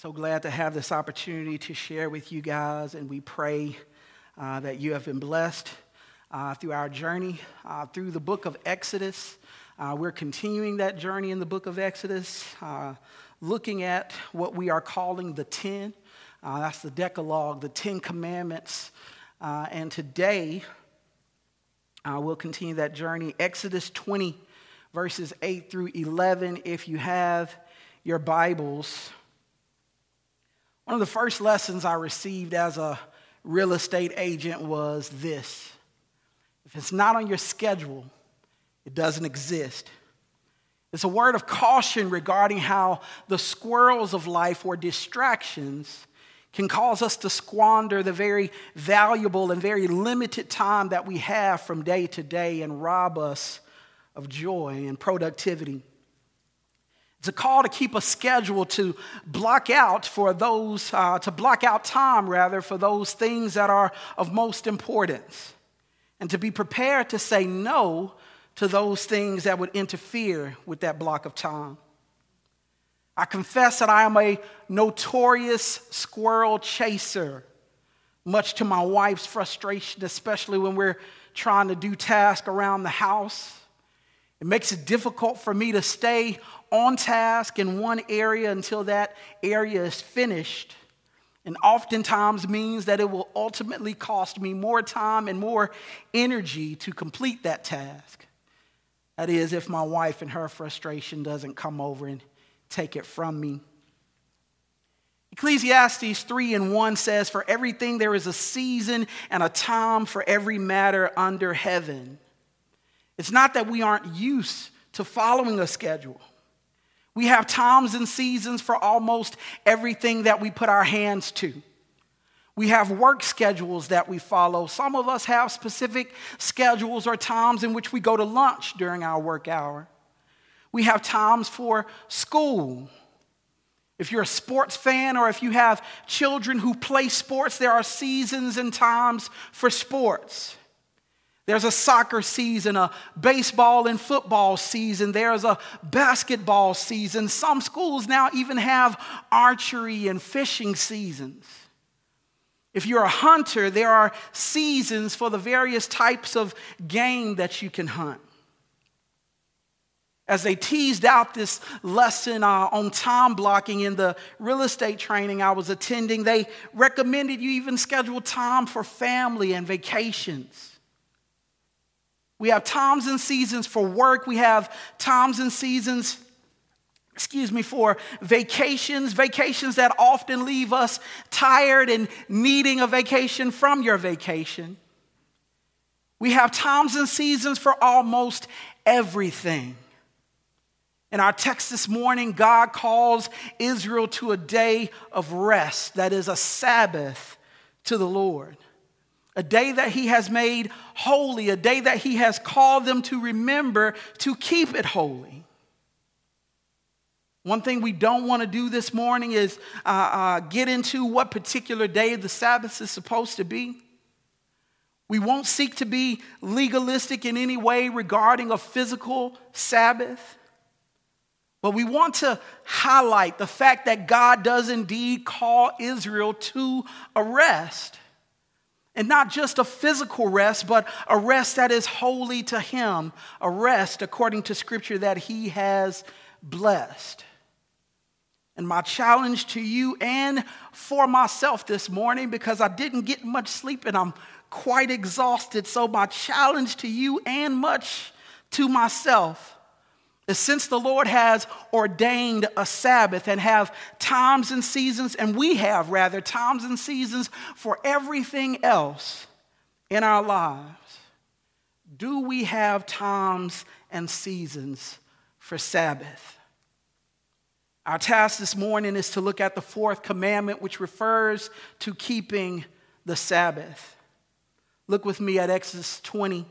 So glad to have this opportunity to share with you guys, and we pray uh, that you have been blessed uh, through our journey uh, through the book of Exodus. Uh, we're continuing that journey in the book of Exodus, uh, looking at what we are calling the Ten. Uh, that's the Decalogue, the Ten Commandments. and today, we'll continue that journey. Exodus 20, verses 8 through 11. If you have your Bibles, one of the first lessons I received as a real estate agent was this if it's not on your schedule, it doesn't exist. It's a word of caution regarding how the squirrels of life or distractions can cause us to squander the very valuable and very limited time that we have from day to day and rob us of joy and productivity. It's a call to keep a schedule to block out for those, uh, to block out time rather for those things that are of most importance. And to be prepared to say no to those things that would interfere with that block of time. I confess that I am a notorious squirrel chaser, much to my wife's frustration, especially when we're trying to do tasks around the house. It makes it difficult for me to stay on task in one area until that area is finished. And oftentimes means that it will ultimately cost me more time and more energy to complete that task. That is, if my wife and her frustration doesn't come over and take it from me. Ecclesiastes 3 and 1 says, For everything there is a season and a time for every matter under heaven. It's not that we aren't used to following a schedule. We have times and seasons for almost everything that we put our hands to. We have work schedules that we follow. Some of us have specific schedules or times in which we go to lunch during our work hour. We have times for school. If you're a sports fan or if you have children who play sports, there are seasons and times for sports. There's a soccer season, a baseball and football season. There's a basketball season. Some schools now even have archery and fishing seasons. If you're a hunter, there are seasons for the various types of game that you can hunt. As they teased out this lesson uh, on time blocking in the real estate training I was attending, they recommended you even schedule time for family and vacations. We have times and seasons for work. We have times and seasons, excuse me, for vacations, vacations that often leave us tired and needing a vacation from your vacation. We have times and seasons for almost everything. In our text this morning, God calls Israel to a day of rest that is a Sabbath to the Lord a day that he has made holy, a day that he has called them to remember to keep it holy. One thing we don't want to do this morning is uh, uh, get into what particular day of the Sabbath is supposed to be. We won't seek to be legalistic in any way regarding a physical Sabbath. But we want to highlight the fact that God does indeed call Israel to a rest. And not just a physical rest, but a rest that is holy to Him, a rest according to Scripture that He has blessed. And my challenge to you and for myself this morning, because I didn't get much sleep and I'm quite exhausted, so my challenge to you and much to myself since the Lord has ordained a Sabbath and have times and seasons, and we have rather times and seasons for everything else in our lives, do we have times and seasons for Sabbath? Our task this morning is to look at the fourth commandment, which refers to keeping the Sabbath. Look with me at Exodus 20,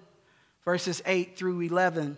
verses 8 through 11.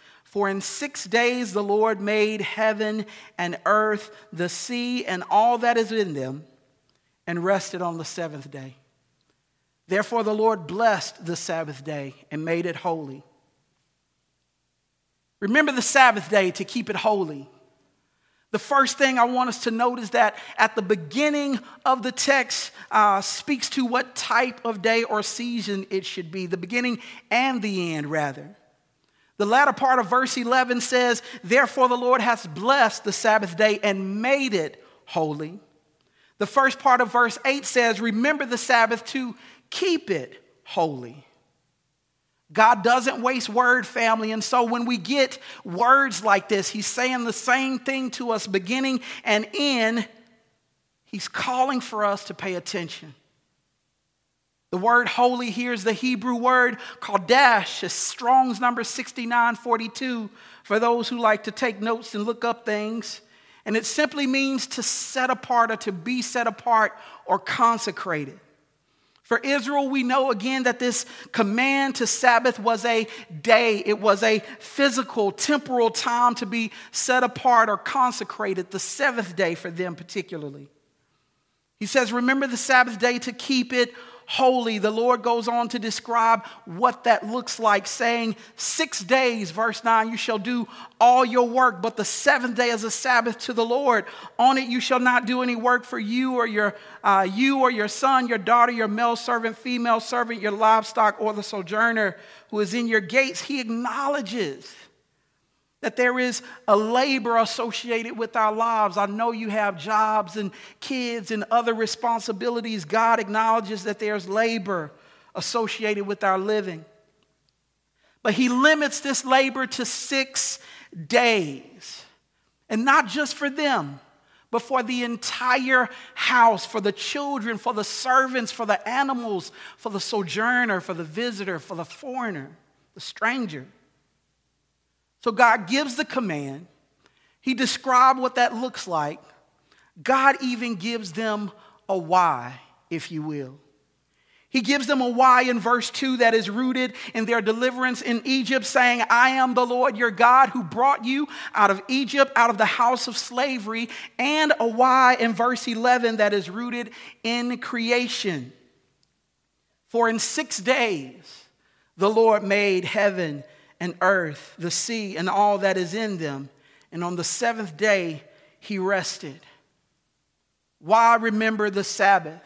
For in six days the Lord made heaven and earth, the sea, and all that is in them, and rested on the seventh day. Therefore the Lord blessed the Sabbath day and made it holy. Remember the Sabbath day to keep it holy. The first thing I want us to note is that at the beginning of the text uh, speaks to what type of day or season it should be, the beginning and the end, rather. The latter part of verse 11 says, Therefore the Lord has blessed the Sabbath day and made it holy. The first part of verse 8 says, Remember the Sabbath to keep it holy. God doesn't waste word, family. And so when we get words like this, He's saying the same thing to us beginning and end. He's calling for us to pay attention. The word holy here is the Hebrew word kodesh. Strong's number 6942 for those who like to take notes and look up things. And it simply means to set apart or to be set apart or consecrated. For Israel, we know again that this command to Sabbath was a day. It was a physical, temporal time to be set apart or consecrated, the seventh day for them particularly. He says, Remember the Sabbath day to keep it holy. The Lord goes on to describe what that looks like, saying, Six days, verse 9, you shall do all your work, but the seventh day is a Sabbath to the Lord. On it you shall not do any work for you or your uh, you or your son, your daughter, your male servant, female servant, your livestock, or the sojourner who is in your gates. He acknowledges that there is a labor associated with our lives. I know you have jobs and kids and other responsibilities. God acknowledges that there's labor associated with our living. But He limits this labor to six days. And not just for them, but for the entire house, for the children, for the servants, for the animals, for the sojourner, for the visitor, for the foreigner, the stranger. So God gives the command. He described what that looks like. God even gives them a why, if you will. He gives them a why in verse 2 that is rooted in their deliverance in Egypt, saying, I am the Lord your God who brought you out of Egypt, out of the house of slavery, and a why in verse 11 that is rooted in creation. For in six days the Lord made heaven and earth, the sea, and all that is in them. And on the seventh day, he rested. Why remember the Sabbath?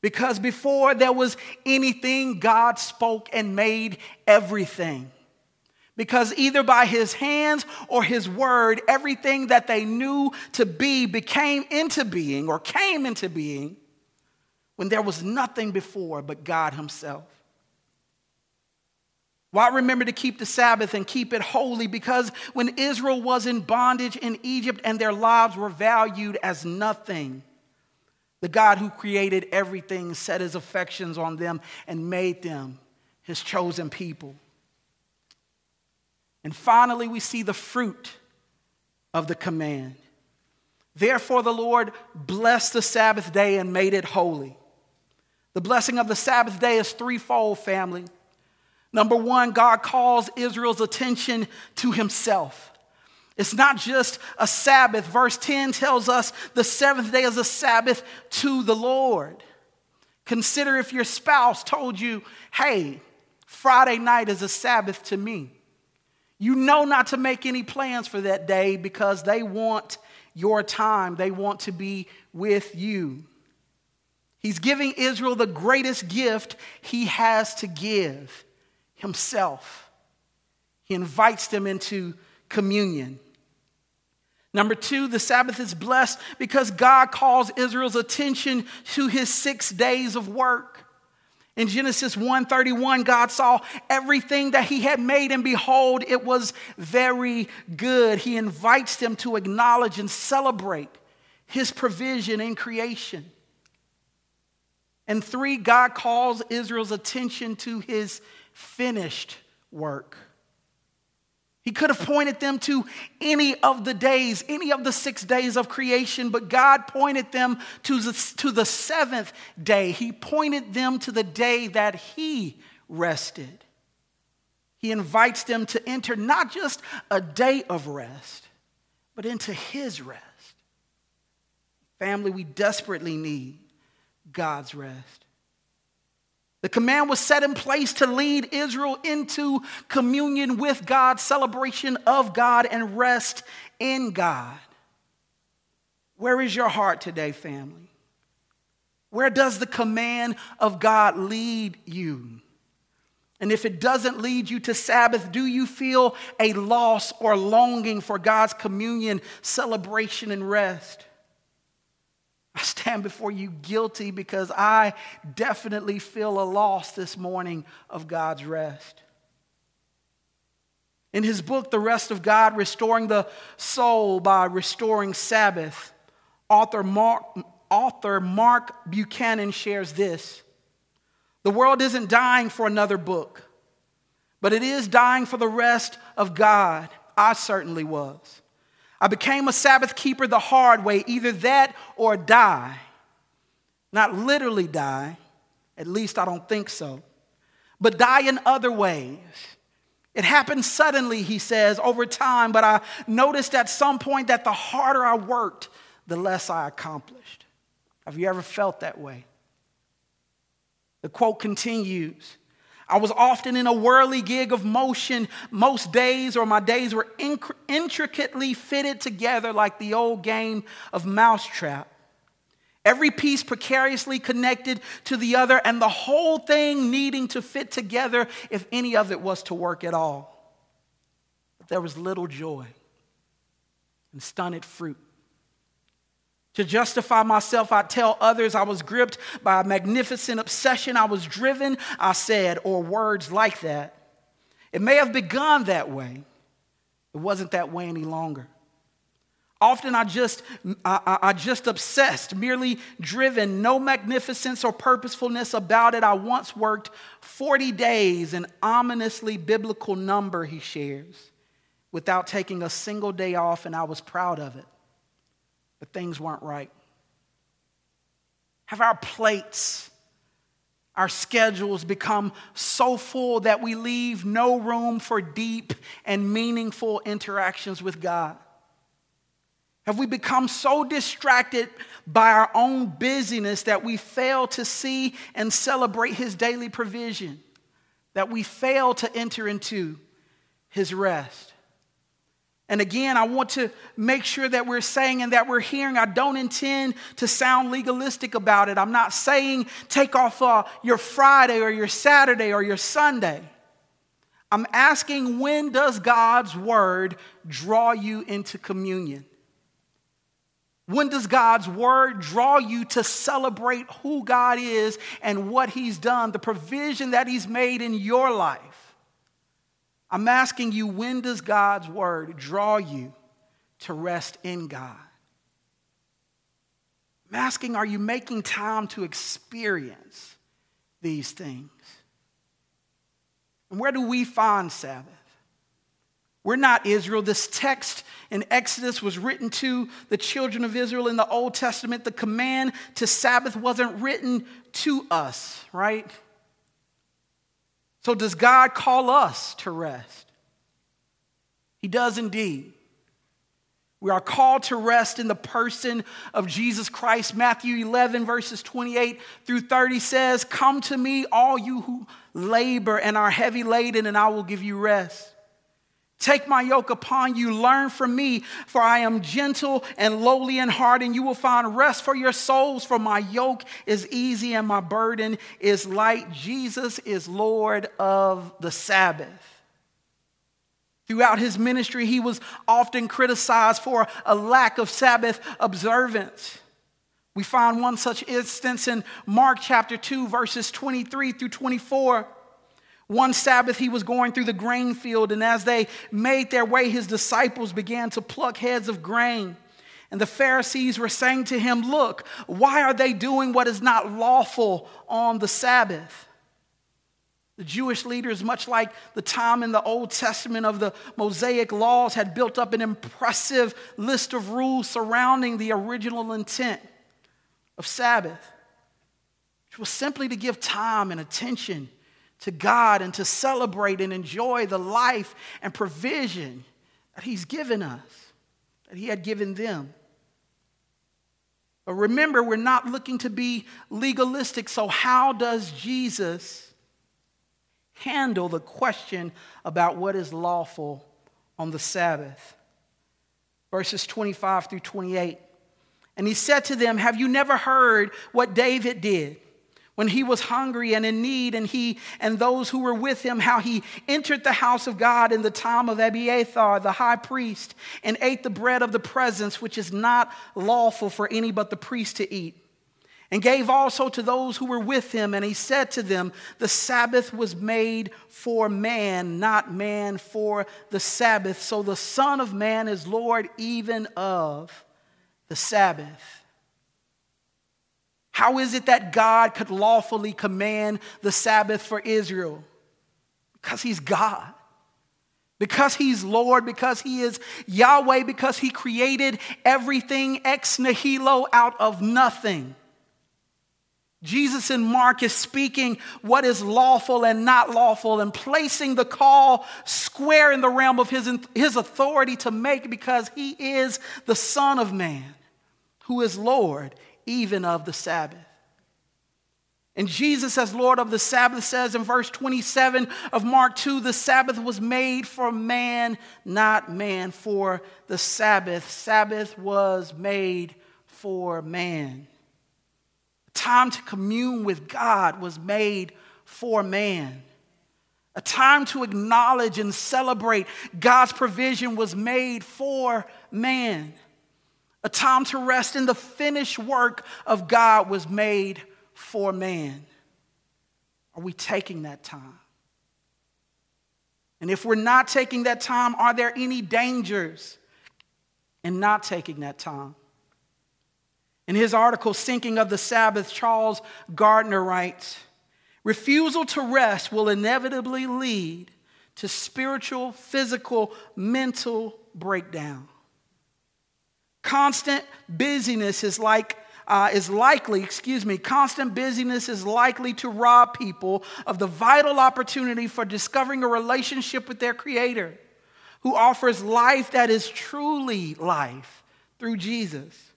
Because before there was anything, God spoke and made everything. Because either by his hands or his word, everything that they knew to be became into being or came into being when there was nothing before but God himself. Why remember to keep the Sabbath and keep it holy? Because when Israel was in bondage in Egypt and their lives were valued as nothing, the God who created everything set his affections on them and made them his chosen people. And finally, we see the fruit of the command. Therefore, the Lord blessed the Sabbath day and made it holy. The blessing of the Sabbath day is threefold, family. Number one, God calls Israel's attention to himself. It's not just a Sabbath. Verse 10 tells us the seventh day is a Sabbath to the Lord. Consider if your spouse told you, hey, Friday night is a Sabbath to me. You know not to make any plans for that day because they want your time, they want to be with you. He's giving Israel the greatest gift he has to give himself. He invites them into communion. Number two, the Sabbath is blessed because God calls Israel's attention to his six days of work. In Genesis 1:31, God saw everything that he had made, and behold, it was very good. He invites them to acknowledge and celebrate his provision in creation. And three, God calls Israel's attention to his finished work. He could have pointed them to any of the days, any of the six days of creation, but God pointed them to the, to the seventh day. He pointed them to the day that He rested. He invites them to enter not just a day of rest, but into His rest. Family, we desperately need God's rest. The command was set in place to lead Israel into communion with God, celebration of God, and rest in God. Where is your heart today, family? Where does the command of God lead you? And if it doesn't lead you to Sabbath, do you feel a loss or longing for God's communion, celebration, and rest? I stand before you guilty because I definitely feel a loss this morning of God's rest. In his book, The Rest of God Restoring the Soul by Restoring Sabbath, author Mark, author Mark Buchanan shares this The world isn't dying for another book, but it is dying for the rest of God. I certainly was. I became a Sabbath keeper the hard way, either that or die. Not literally die, at least I don't think so, but die in other ways. It happened suddenly, he says, over time, but I noticed at some point that the harder I worked, the less I accomplished. Have you ever felt that way? The quote continues I was often in a whirligig of motion most days, or my days were intricately fitted together like the old game of mousetrap. Every piece precariously connected to the other, and the whole thing needing to fit together if any of it was to work at all. But there was little joy and stunted fruit. To justify myself, I tell others I was gripped by a magnificent obsession. I was driven, I said, or words like that. It may have begun that way. It wasn't that way any longer. Often I just, I, I, just obsessed, merely driven, no magnificence or purposefulness about it. I once worked 40 days, an ominously biblical number, he shares, without taking a single day off, and I was proud of it but things weren't right. Have our plates, our schedules become so full that we leave no room for deep and meaningful interactions with God? Have we become so distracted by our own busyness that we fail to see and celebrate His daily provision? That we fail to enter into His rest? And again, I want to make sure that we're saying and that we're hearing. I don't intend to sound legalistic about it. I'm not saying take off uh, your Friday or your Saturday or your Sunday. I'm asking when does God's word draw you into communion? When does God's word draw you to celebrate who God is and what He's done, the provision that He's made in your life? I'm asking you, when does God's word draw you to rest in God? I'm asking, are you making time to experience these things? And where do we find Sabbath? We're not Israel. This text in Exodus was written to the children of Israel in the Old Testament. The command to Sabbath wasn't written to us, right? So, does God call us to rest? He does indeed. We are called to rest in the person of Jesus Christ. Matthew 11, verses 28 through 30 says, Come to me, all you who labor and are heavy laden, and I will give you rest. Take my yoke upon you, learn from me, for I am gentle and lowly in heart, and you will find rest for your souls. For my yoke is easy and my burden is light. Jesus is Lord of the Sabbath. Throughout his ministry, he was often criticized for a lack of Sabbath observance. We find one such instance in Mark chapter 2, verses 23 through 24. One Sabbath, he was going through the grain field, and as they made their way, his disciples began to pluck heads of grain. And the Pharisees were saying to him, Look, why are they doing what is not lawful on the Sabbath? The Jewish leaders, much like the time in the Old Testament of the Mosaic laws, had built up an impressive list of rules surrounding the original intent of Sabbath, which was simply to give time and attention to God and to celebrate and enjoy the life and provision that He's given us, that He had given them. But remember, we're not looking to be legalistic, so how does Jesus? handle the question about what is lawful on the Sabbath. Verses 25 through 28. And he said to them, Have you never heard what David did? When he was hungry and in need, and he and those who were with him, how he entered the house of God in the time of Abiathar, the high priest, and ate the bread of the presence, which is not lawful for any but the priest to eat and gave also to those who were with him. And he said to them, The Sabbath was made for man, not man for the Sabbath. So the Son of Man is Lord even of the Sabbath. How is it that God could lawfully command the Sabbath for Israel? Because he's God. Because he's Lord, because he is Yahweh, because he created everything ex nihilo out of nothing. Jesus in Mark is speaking what is lawful and not lawful and placing the call square in the realm of his, his authority to make because he is the Son of Man who is Lord even of the Sabbath. And Jesus, as Lord of the Sabbath, says in verse 27 of Mark 2 the Sabbath was made for man, not man for the Sabbath. Sabbath was made for man. Time to commune with God was made for man. A time to acknowledge and celebrate God's provision was made for man. A time to rest in the finished work of God was made for man. Are we taking that time? And if we're not taking that time, are there any dangers in not taking that time? In his article, Sinking of the Sabbath, Charles Gardner writes Refusal to rest will inevitably lead to spiritual, physical, mental breakdown. Constant busyness is like uh, is likely, excuse me, constant busyness is likely to rob people of the vital opportunity for discovering a relationship with their Creator, who offers life that is truly life through Jesus.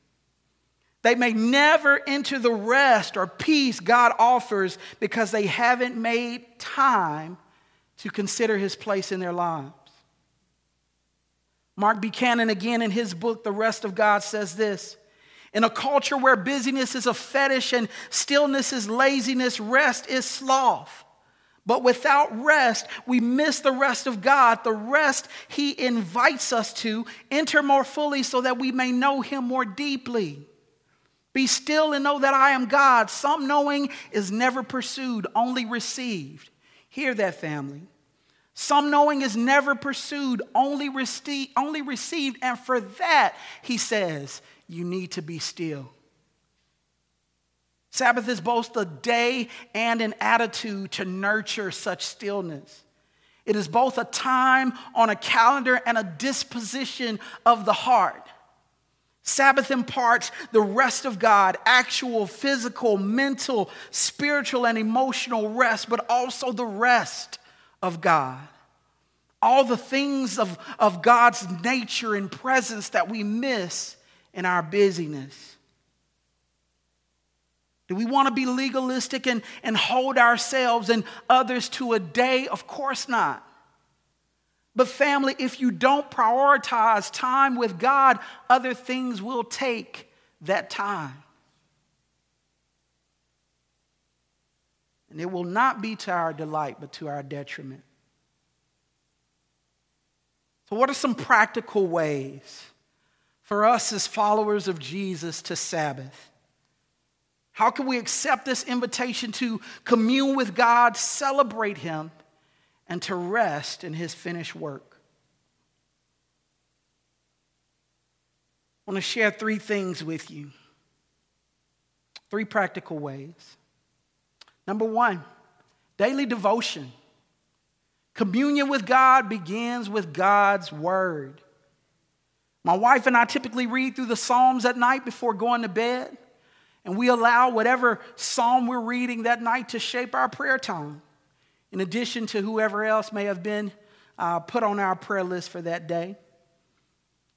They may never enter the rest or peace God offers because they haven't made time to consider his place in their lives. Mark Buchanan, again in his book, The Rest of God, says this In a culture where busyness is a fetish and stillness is laziness, rest is sloth. But without rest, we miss the rest of God, the rest He invites us to enter more fully so that we may know Him more deeply. Be still and know that I am God. Some knowing is never pursued, only received. Hear that, family. Some knowing is never pursued, only, rece- only received. And for that, he says, you need to be still. Sabbath is both a day and an attitude to nurture such stillness. It is both a time on a calendar and a disposition of the heart. Sabbath imparts the rest of God, actual physical, mental, spiritual, and emotional rest, but also the rest of God. All the things of, of God's nature and presence that we miss in our busyness. Do we want to be legalistic and, and hold ourselves and others to a day? Of course not. But, family, if you don't prioritize time with God, other things will take that time. And it will not be to our delight, but to our detriment. So, what are some practical ways for us as followers of Jesus to Sabbath? How can we accept this invitation to commune with God, celebrate Him, and to rest in his finished work. I want to share three things with you. Three practical ways. Number one, daily devotion. Communion with God begins with God's word. My wife and I typically read through the Psalms at night before going to bed, and we allow whatever psalm we're reading that night to shape our prayer time, in addition to whoever else may have been uh, put on our prayer list for that day.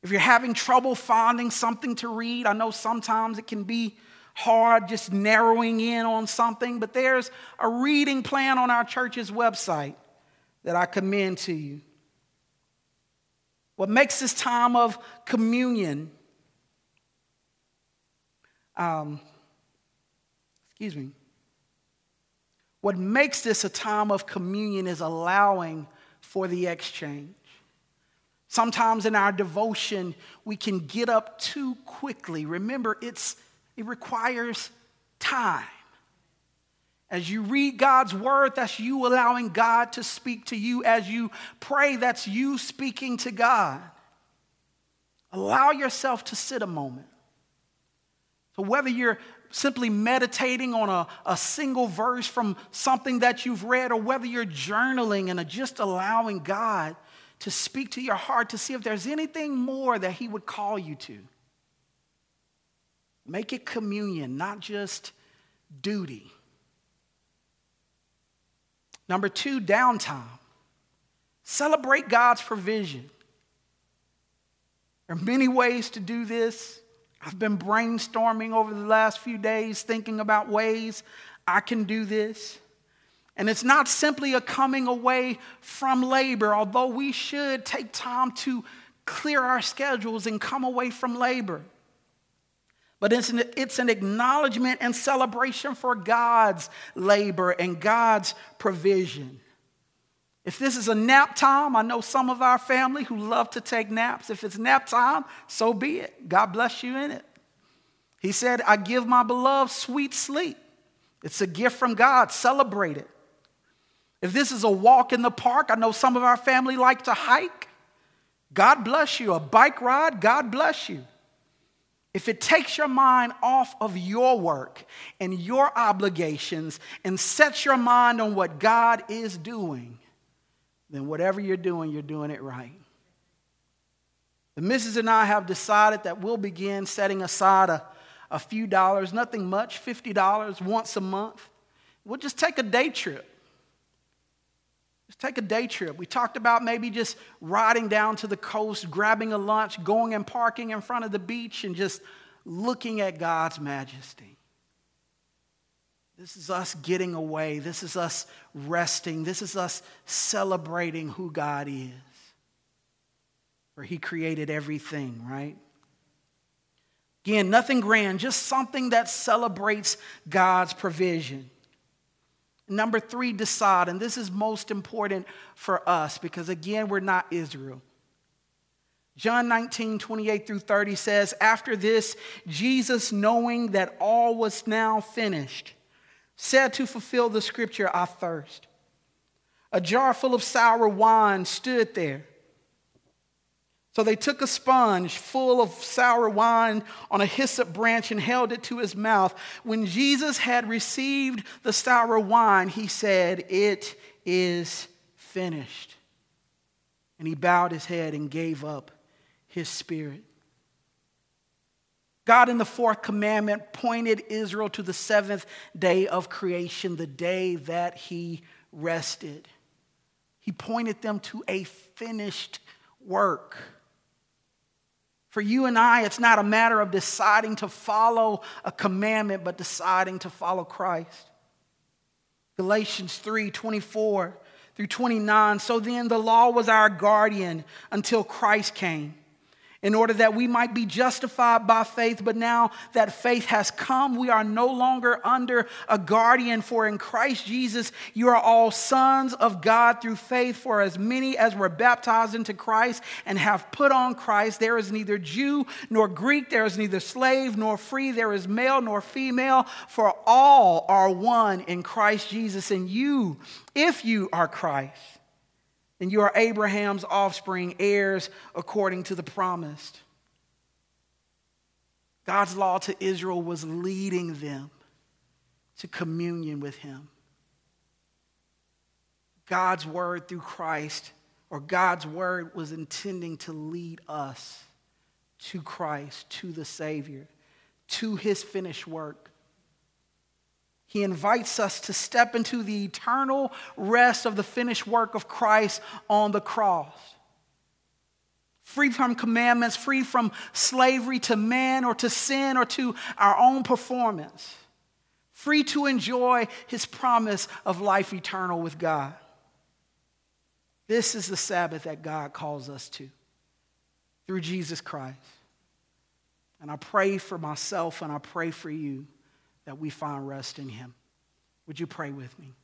If you're having trouble finding something to read, I know sometimes it can be hard just narrowing in on something, but there's a reading plan on our church's website that I commend to you. What makes this time of communion, um, excuse me, what makes this a time of communion is allowing for the exchange. Sometimes in our devotion, we can get up too quickly. Remember, it's, it requires time. As you read God's word, that's you allowing God to speak to you. As you pray, that's you speaking to God. Allow yourself to sit a moment. So, whether you're simply meditating on a, a single verse from something that you've read, or whether you're journaling and just allowing God to speak to your heart to see if there's anything more that He would call you to. Make it communion, not just duty. Number two, downtime. Celebrate God's provision. There are many ways to do this. I've been brainstorming over the last few days, thinking about ways I can do this. And it's not simply a coming away from labor, although we should take time to clear our schedules and come away from labor. But it's an, it's an acknowledgement and celebration for God's labor and God's provision. If this is a nap time, I know some of our family who love to take naps. If it's nap time, so be it. God bless you in it. He said, I give my beloved sweet sleep. It's a gift from God. Celebrate it. If this is a walk in the park, I know some of our family like to hike. God bless you. A bike ride, God bless you. If it takes your mind off of your work and your obligations and sets your mind on what God is doing, then whatever you're doing, you're doing it right. The missus and I have decided that we'll begin setting aside a, a few dollars, nothing much, $50 once a month. We'll just take a day trip. Just take a day trip. We talked about maybe just riding down to the coast, grabbing a lunch, going and parking in front of the beach, and just looking at God's majesty. This is us getting away. This is us resting. This is us celebrating who God is. For He created everything, right? Again, nothing grand, just something that celebrates God's provision. Number three, decide. And this is most important for us because, again, we're not Israel. John 19, 28 through 30 says, After this, Jesus, knowing that all was now finished, said to fulfill the scripture, I thirst. A jar full of sour wine stood there. So they took a sponge full of sour wine on a hyssop branch and held it to his mouth. When Jesus had received the sour wine, he said, It is finished. And he bowed his head and gave up his spirit. God, in the fourth commandment, pointed Israel to the seventh day of creation, the day that he rested. He pointed them to a finished work. For you and I, it's not a matter of deciding to follow a commandment, but deciding to follow Christ. Galatians 3 24 through 29. So then the law was our guardian until Christ came in order that we might be justified by faith. But now that faith has come, we are no longer under a guardian. For in Christ Jesus, you are all sons of God through faith. For as many as were baptized into Christ and have put on Christ, there is neither Jew nor Greek, there is neither slave nor free, there is male nor female, for all are one in Christ Jesus. And you, if you are Christ, and you are Abraham's offspring, heirs according to the promised. God's law to Israel was leading them to communion with Him. God's word through Christ, or God's word was intending to lead us to Christ, to the Savior, to his finished work. He invites us to step into the eternal rest of the finished work of Christ on the cross. Free from commandments, free from slavery to man or to sin or to our own performance. Free to enjoy his promise of life eternal with God. This is the Sabbath that God calls us to through Jesus Christ. And I pray for myself and I pray for you that we find rest in him. Would you pray with me?